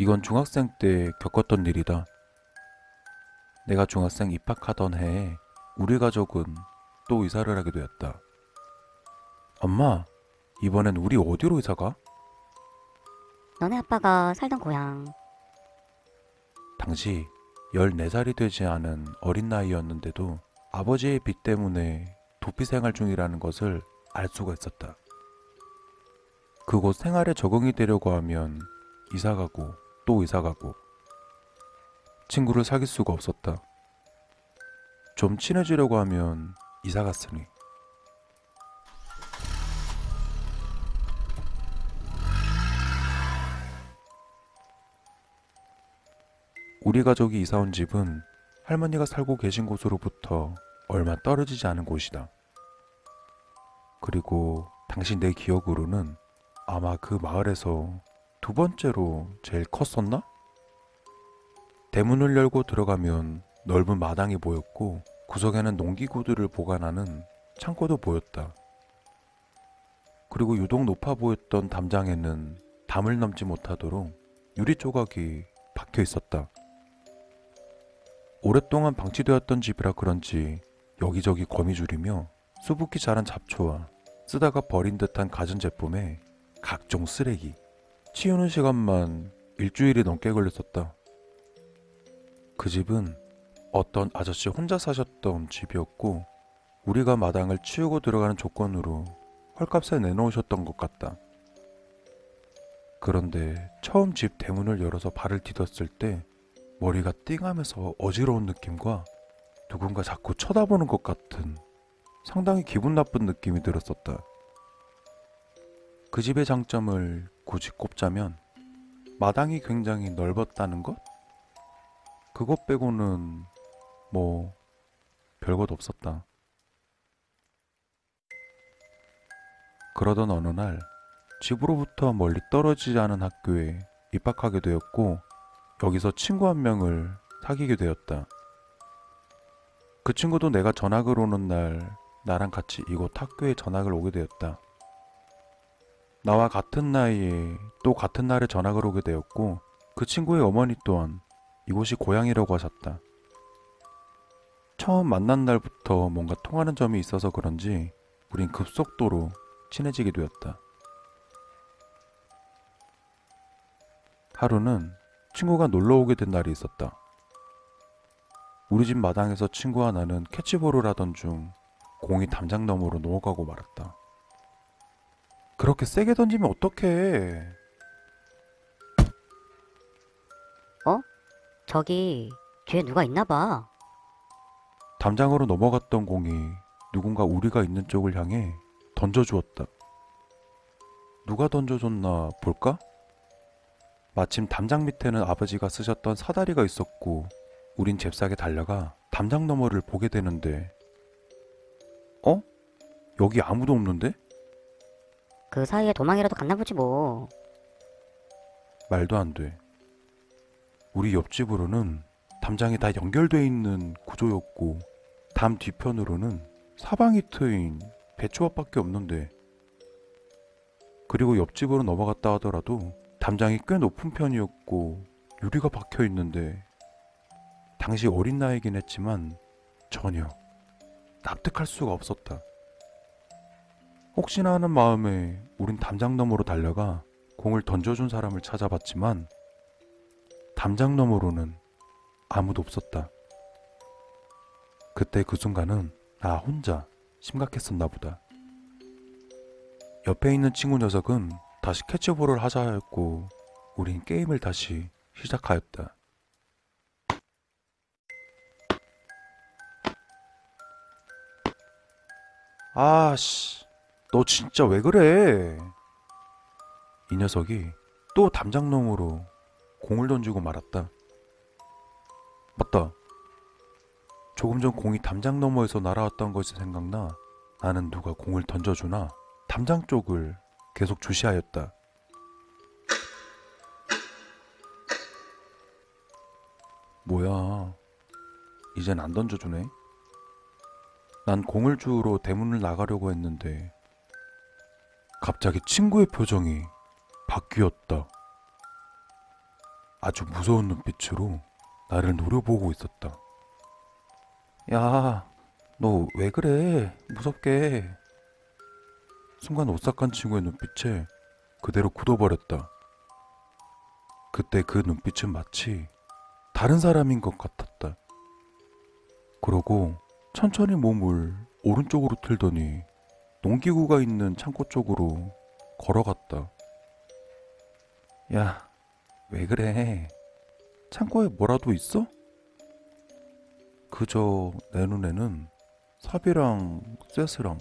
이건 중학생 때 겪었던 일이다. 내가 중학생 입학하던 해에 우리 가족은 또 이사를 하게 되었다. 엄마, 이번엔 우리 어디로 이사 가? 너네 아빠가 살던 고향. 당시 14살이 되지 않은 어린 나이였는데도 아버지의 빚 때문에 도피 생활 중이라는 것을 알 수가 있었다. 그곳 생활에 적응이 되려고 하면 이사 가고 또 이사 가고 친구를 사귈 수가 없었다. 좀 친해지려고 하면 이사 갔으니 우리 가족이 이사 온 집은 할머니가 살고 계신 곳으로부터 얼마 떨어지지 않은 곳이다. 그리고 당시 내 기억으로는 아마 그 마을에서 두 번째로 제일 컸었나? 대문을 열고 들어가면 넓은 마당이 보였고 구석에는 농기구들을 보관하는 창고도 보였다. 그리고 유독 높아 보였던 담장에는 담을 넘지 못하도록 유리 조각이 박혀 있었다. 오랫동안 방치되었던 집이라 그런지 여기저기 거미줄이며 수북히 자란 잡초와 쓰다가 버린 듯한 가전제품에 각종 쓰레기. 치우는 시간만 일주일이 넘게 걸렸었다. 그 집은 어떤 아저씨 혼자 사셨던 집이었고 우리가 마당을 치우고 들어가는 조건으로 헐값에 내놓으셨던 것 같다. 그런데 처음 집 대문을 열어서 발을 디뎠을 때 머리가 띵하면서 어지러운 느낌과 누군가 자꾸 쳐다보는 것 같은 상당히 기분 나쁜 느낌이 들었었다. 그 집의 장점을 굳이 꼽자면 마당이 굉장히 넓었다는 것? 그것 빼고는 뭐 별것 없었다. 그러던 어느 날 집으로부터 멀리 떨어지지 않은 학교에 입학하게 되었고 여기서 친구 한 명을 사귀게 되었다. 그 친구도 내가 전학을 오는 날 나랑 같이 이곳 학교에 전학을 오게 되었다. 나와 같은 나이에 또 같은 날에 전학을 오게 되었고 그 친구의 어머니 또한 이곳이 고향이라고 하셨다. 처음 만난 날부터 뭔가 통하는 점이 있어서 그런지 우린 급속도로 친해지게 되었다. 하루는 친구가 놀러 오게 된 날이 있었다. 우리 집 마당에서 친구와 나는 캐치볼을 하던 중 공이 담장 너머로 넘어가고 말았다. 그렇게 세게 던지면 어떡해? 저기 뒤에 누가 있나 봐. 담장으로 넘어갔던 공이 누군가 우리가 있는 쪽을 향해 던져주었다. 누가 던져줬나 볼까? 마침 담장 밑에는 아버지가 쓰셨던 사다리가 있었고 우린 잽싸게 달려가 담장 너머를 보게 되는데 어? 여기 아무도 없는데? 그 사이에 도망이라도 갔나 보지 뭐. 말도 안 돼. 우리 옆집으로는 담장이 다 연결돼 있는 구조였고 담 뒤편으로는 사방이 트인 배추밭밖에 없는데 그리고 옆집으로 넘어갔다 하더라도 담장이 꽤 높은 편이었고 유리가 박혀 있는데 당시 어린 나이긴 했지만 전혀 납득할 수가 없었다. 혹시나 하는 마음에 우린 담장 너머로 달려가 공을 던져준 사람을 찾아봤지만 담장 너머로는 아무도 없었다. 그때 그 순간은 나 혼자 심각했었나 보다. 옆에 있는 친구 녀석은 다시 캐치볼을 하자 하였고 우린 게임을 다시 시작하였다. 아씨, 너 진짜 왜 그래? 이 녀석이 또 담장 너머로 공을 던지고 말았다. 맞다. 조금 전 공이 담장 너머에서 날아왔던 것이 생각나 나는 누가 공을 던져주나 담장 쪽을 계속 주시하였다. 뭐야. 이젠 안 던져주네. 난 공을 주우러 대문을 나가려고 했는데 갑자기 친구의 표정이 바뀌었다. 아주 무서운 눈빛으로 나를 노려보고 있었다. 야, 너 왜 그래? 무섭게. 순간 오싹한 친구의 눈빛에 그대로 굳어버렸다. 그때 그 눈빛은 마치 다른 사람인 것 같았다. 그러고 천천히 몸을 오른쪽으로 틀더니 농기구가 있는 창고 쪽으로 걸어갔다. 야, 왜 그래? 창고에 뭐라도 있어? 그저 내 눈에는 삽이랑 쇠스랑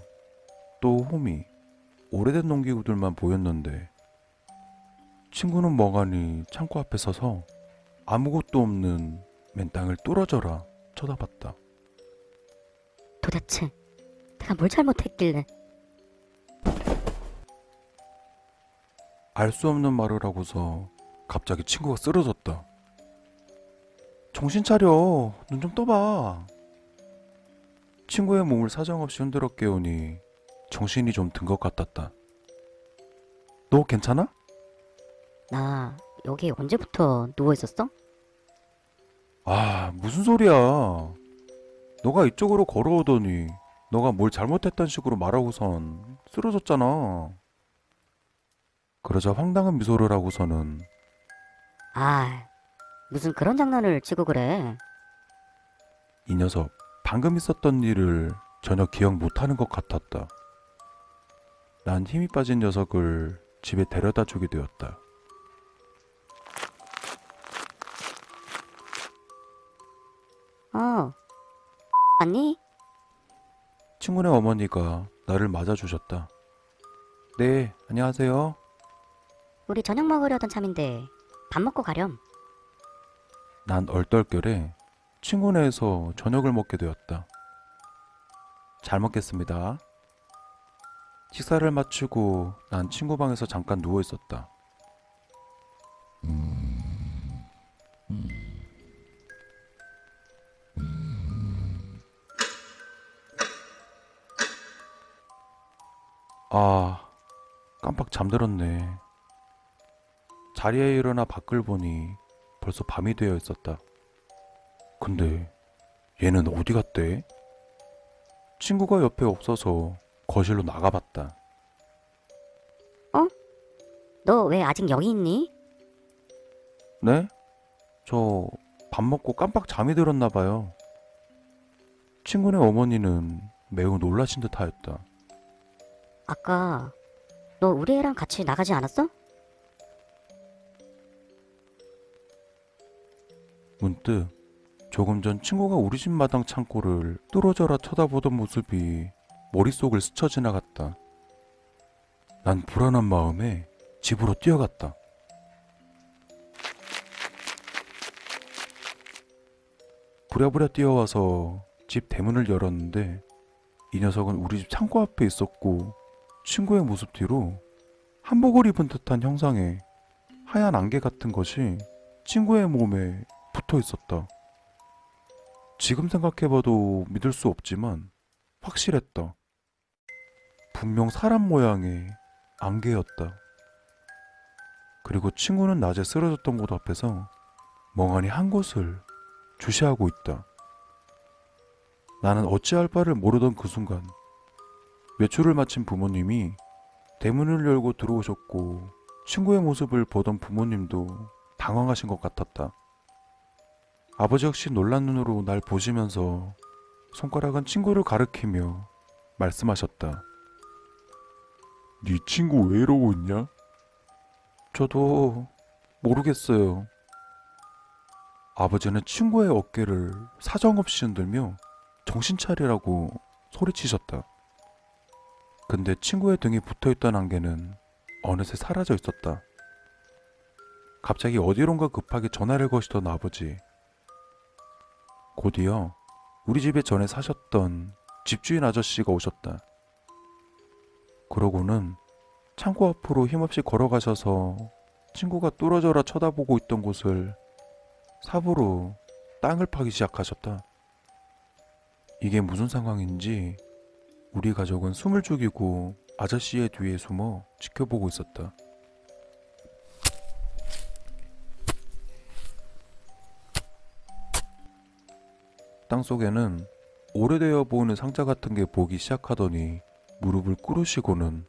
또 홈이 오래된 농기구들만 보였는데 친구는 멍하니 창고 앞에 서서 아무것도 없는 맨 땅을 뚫어져라 쳐다봤다. 도대체 내가 뭘 잘못했길래? 알 수 없는 말을 하고서 갑자기 친구가 쓰러졌다. 정신 차려. 눈 좀 떠봐. 친구의 몸을 사정없이 흔들어 깨우니 정신이 좀 든 것 같았다. 너 괜찮아? 나 여기 언제부터 누워 있었어? 아, 무슨 소리야. 너가 이쪽으로 걸어오더니 너가 뭘 잘못했다는 식으로 말하고선 쓰러졌잖아. 그러자 황당한 미소를 하고서는 아, 무슨 그런 장난을 치고 그래? 이 녀석 방금 있었던 일을 전혀 기억 못하는 것 같았다. 난 힘이 빠진 녀석을 집에 데려다 주게 되었다. 어, 아니? 친구네 어머니가 나를 맞아주셨다. 네, 안녕하세요. 우리 저녁 먹으려던 참인데 밥 먹고 가렴. 난 얼떨결에 친구네에서 저녁을 먹게 되었다. 잘 먹겠습니다. 식사를 마치고 난 친구 방에서 잠깐 누워 있었다. 아, 깜빡 잠들었네. 자리에 일어나 밖을 보니 벌써 밤이 되어 있었다. 근데 얘는 어디 갔대? 친구가 옆에 없어서 거실로 나가봤다. 너왜 아직 여기 있니? 네? 저 밥 먹고 깜빡 잠이 들었나 봐요. 친구네 어머니는 매우 놀라신 듯 하였다. 아까 너 우리 애랑 같이 나가지 않았어? 문득 조금 전 친구가 우리 집 마당 창고를 뚫어져라 쳐다보던 모습이 머릿속을 스쳐 지나갔다. 난 불안한 마음에 집으로 뛰어갔다. 부랴부랴 뛰어와서 집 대문을 열었는데 이 녀석은 우리 집 창고 앞에 있었고 친구의 모습 뒤로 한복을 입은 듯한 형상의 하얀 안개 같은 것이 친구의 몸에 붙어 있었다. 지금 생각해봐도 믿을 수 없지만 확실했다. 분명 사람 모양의 안개였다. 그리고 친구는 낮에 쓰러졌던 곳 앞에서 멍하니 한 곳을 주시하고 있다. 나는 어찌할 바를 모르던 그 순간 외출을 마친 부모님이 대문을 열고 들어오셨고 친구의 모습을 보던 부모님도 당황하신 것 같았다. 아버지 역시 놀란 눈으로 날 보시면서 손가락은 친구를 가리키며 말씀하셨다. 네 친구 왜 이러고 있냐? 저도 모르겠어요. 아버지는 친구의 어깨를 사정없이 흔들며 정신 차리라고 소리치셨다. 근데 친구의 등에 붙어있던 안개는 어느새 사라져 있었다. 갑자기 어디론가 급하게 전화를 거시던 아버지. 곧이어 우리 집에 전에 사셨던 집주인 아저씨가 오셨다. 그러고는 창고 앞으로 힘없이 걸어가셔서 친구가 뚫어져라 쳐다보고 있던 곳을 삽으로 땅을 파기 시작하셨다. 이게 무슨 상황인지 우리 가족은 숨을 죽이고 아저씨의 뒤에 숨어 지켜보고 있었다. 땅 속에는 오래되어 보이는 상자 같은 게 보기 시작하더니 무릎을 꿇으시고는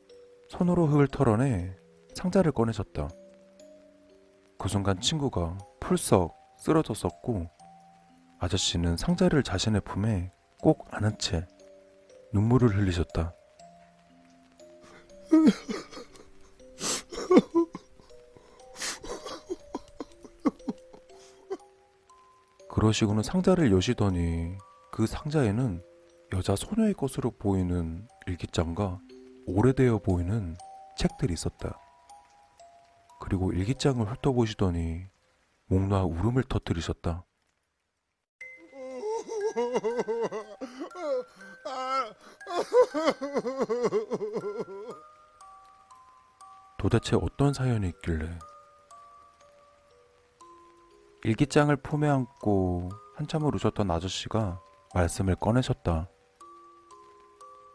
손으로 흙을 털어내 상자를 꺼내셨다. 그 순간 친구가 풀썩 쓰러졌었고 아저씨는 상자를 자신의 품에 꼭 안은 채 눈물을 흘리셨다. 그러시고는 상자를 여시더니 그 상자에는 여자 소녀의 것으로 보이는 일기장과 오래되어 보이는 책들이 있었다. 그리고 일기장을 훑어보시더니 목 놓아 울음을 터뜨리셨다. 도대체 어떤 사연이 있길래 일기장을 품에 안고 한참을 우셨던 아저씨가 말씀을 꺼내셨다.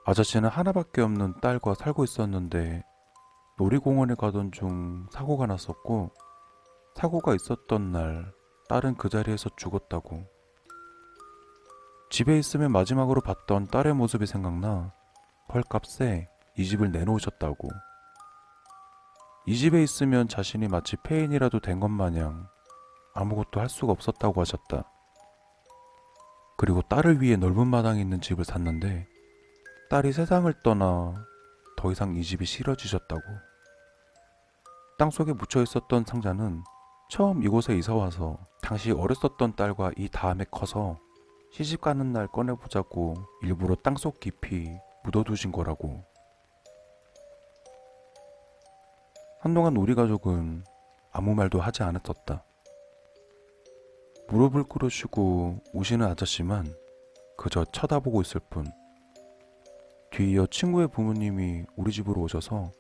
아저씨는 하나밖에 없는 딸과 살고 있었는데 놀이공원에 가던 중 사고가 났었고 사고가 있었던 날 딸은 그 자리에서 죽었다고. 집에 있으면 마지막으로 봤던 딸의 모습이 생각나 헐값에 이 집을 내놓으셨다고. 이 집에 있으면 자신이 마치 폐인이라도 된 것 마냥 아무것도 할 수가 없었다고 하셨다. 그리고 딸을 위해 넓은 마당에 있는 집을 샀는데 딸이 세상을 떠나 더 이상 이 집이 싫어지셨다고. 땅 속에 묻혀 있었던 상자는 처음 이곳에 이사 와서 당시 어렸었던 딸과 이 다음에 커서 시집 가는 날 꺼내보자고 일부러 땅속 깊이 묻어두신 거라고. 한동안 우리 가족은 아무 말도 하지 않았었다. 무릎을 꿇으시고 우시는 아저씨만 그저 쳐다보고 있을 뿐. 뒤이어 친구의 부모님이 우리 집으로 오셔서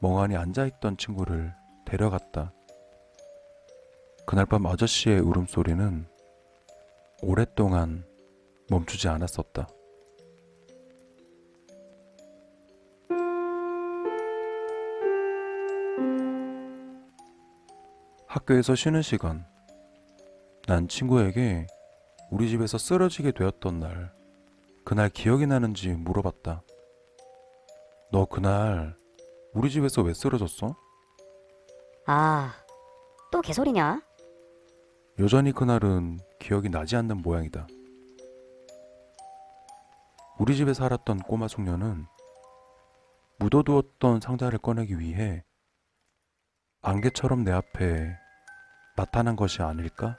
멍하니 앉아있던 친구를 데려갔다. 그날 밤 아저씨의 울음소리는 오랫동안 멈추지 않았었다. 학교에서 쉬는 시간, 난 친구에게 우리 집에서 쓰러지게 되었던 날, 그날 기억이 나는지 물어봤다. 너 그날 우리 집에서 왜 쓰러졌어? 아, 또 개소리냐? 여전히 그날은 기억이 나지 않는 모양이다. 우리 집에 살았던 꼬마 숙녀는 묻어두었던 상자를 꺼내기 위해 안개처럼 내 앞에 나타난 것이 아닐까?